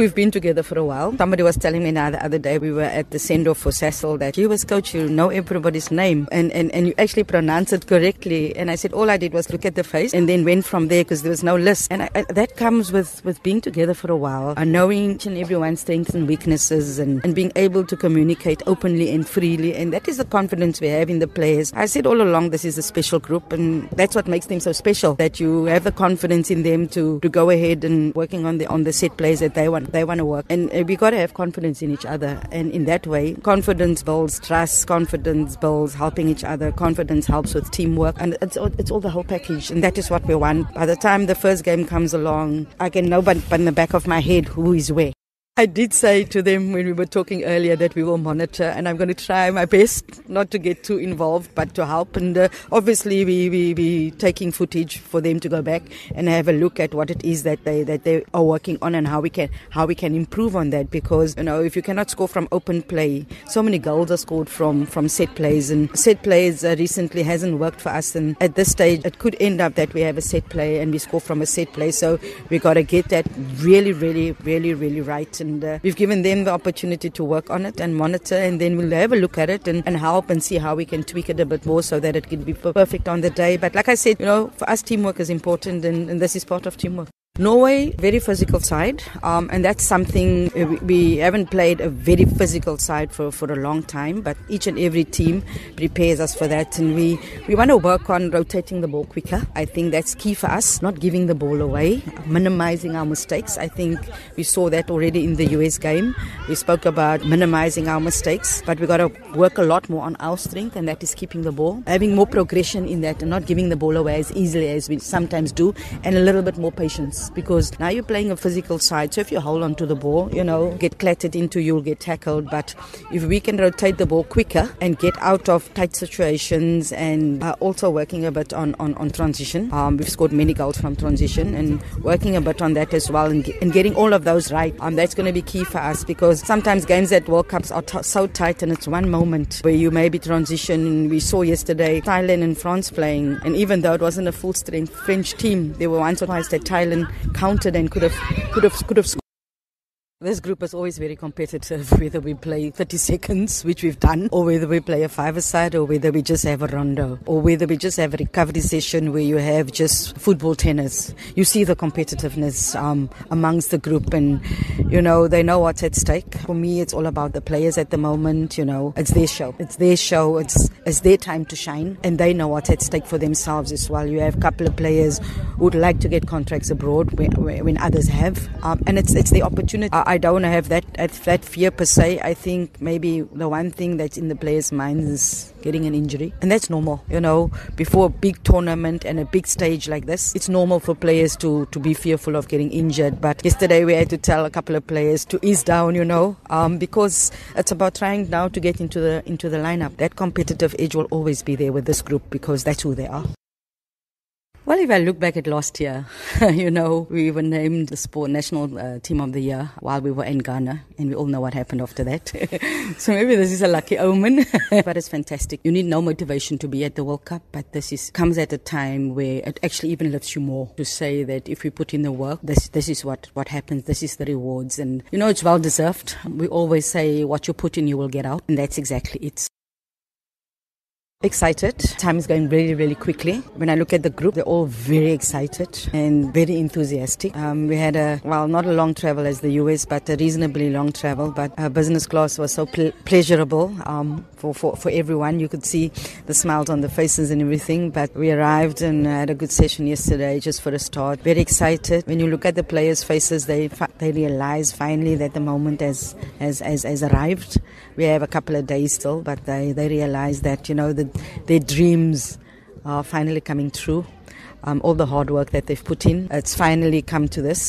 we've been together for a while. Somebody was telling me now the other day we were at the send off for Cecil that you as coach, you know everybody's name and, and, and you actually pronounce it correctly. And I said, all I did was look at the face and then went from there because there was no list. And I, I, that comes with, with being together for a while, and knowing each and everyone's strengths and weaknesses and, and being able to communicate openly and freely. And that is the confidence we have in the players. I said all along, this is a special group and that's what makes them so special, that you have the confidence in them to, to go ahead and working on the, on the set plays that they want, they want to work. And uh, we got to have confidence in each other. And in that way, confidence builds trust, confidence builds helping each other, confidence helps with teamwork. And it's, it's all the whole package. And that is what we want. By the time the first game comes along, I can know but, but in the back of my head who is where. I did say to them when we were talking earlier that we will monitor, and I'm going to try my best not to get too involved, but to help. And uh, obviously, we we be taking footage for them to go back and have a look at what it is that they that they are working on and how we can how we can improve on that. Because you know, if you cannot score from open play, so many goals are scored from from set plays, and set plays uh, recently hasn't worked for us. And at this stage, it could end up that we have a set play and we score from a set play. So we got to get that really, really, really, really right. And and uh, we've given them the opportunity to work on it and monitor and then we'll have a look at it and, and help and see how we can tweak it a bit more so that it can be perfect on the day. But like i said you know for us teamwork is important and, and this is part of teamwork Norway, very physical side, um, and that's something we, we, haven't played a very physical side for, for a long time. But each and every team prepares us for that, and we, we want to work on rotating the ball quicker. I think that's key for us, not giving the ball away, minimizing our mistakes. I think we saw that already in the US game. We spoke about minimizing our mistakes, but we got to work a lot more on our strength, and that is keeping the ball, having more progression in that, and not giving the ball away as easily as we sometimes do, and a little bit more patience because now you're playing a physical side. So if you hold on to the ball, you know, get clattered into, you'll get tackled. But if we can rotate the ball quicker and get out of tight situations and uh, also working a bit on, on, on transition, um, we've scored many goals from transition and working a bit on that as well and, and getting all of those right. Um, that's going to be key for us because sometimes games at World Cups are t- so tight and it's one moment where you maybe transition. We saw yesterday Thailand and France playing, and even though it wasn't a full strength French team, there were once or twice that Thailand counted and could have could have could have scored. This group is always very competitive, whether we play 30 seconds, which we've done, or whether we play a five-a-side, or whether we just have a rondo, or whether we just have a recovery session where you have just football tennis. You see the competitiveness um, amongst the group, and you know they know what's at stake. For me, it's all about the players at the moment. You know, it's their show, it's their show, it's it's their time to shine, and they know what's at stake for themselves as well. You have a couple of players who would like to get contracts abroad when, when others have, um, and it's it's the opportunity. Don't have that that fear per se. I think maybe the one thing that's in the players' minds is getting an injury, and that's normal. You know, before a big tournament and a big stage like this, it's normal for players to to be fearful of getting injured. But yesterday we had to tell a couple of players to ease down. You know, um, because it's about trying now to get into the into the lineup. That competitive edge will always be there with this group because that's who they are. Well, if I look back at last year, you know, we were named the sport national uh, team of the year while we were in Ghana, and we all know what happened after that. so maybe this is a lucky omen, but it's fantastic. You need no motivation to be at the World Cup, but this is comes at a time where it actually even lifts you more to say that if we put in the work, this this is what what happens. This is the rewards, and you know, it's well deserved. We always say, what you put in, you will get out, and that's exactly it. Excited. Time is going really, really quickly. When I look at the group, they're all very excited and very enthusiastic. Um, we had a, well, not a long travel as the US, but a reasonably long travel. But business class was so ple- pleasurable um, for, for, for everyone. You could see the smiles on the faces and everything. But we arrived and had a good session yesterday just for a start. Very excited. When you look at the players' faces, they they realize finally that the moment has, has, has, has arrived. We have a couple of days still, but they, they realize that, you know, the their dreams are finally coming true. Um, all the hard work that they've put in, it's finally come to this.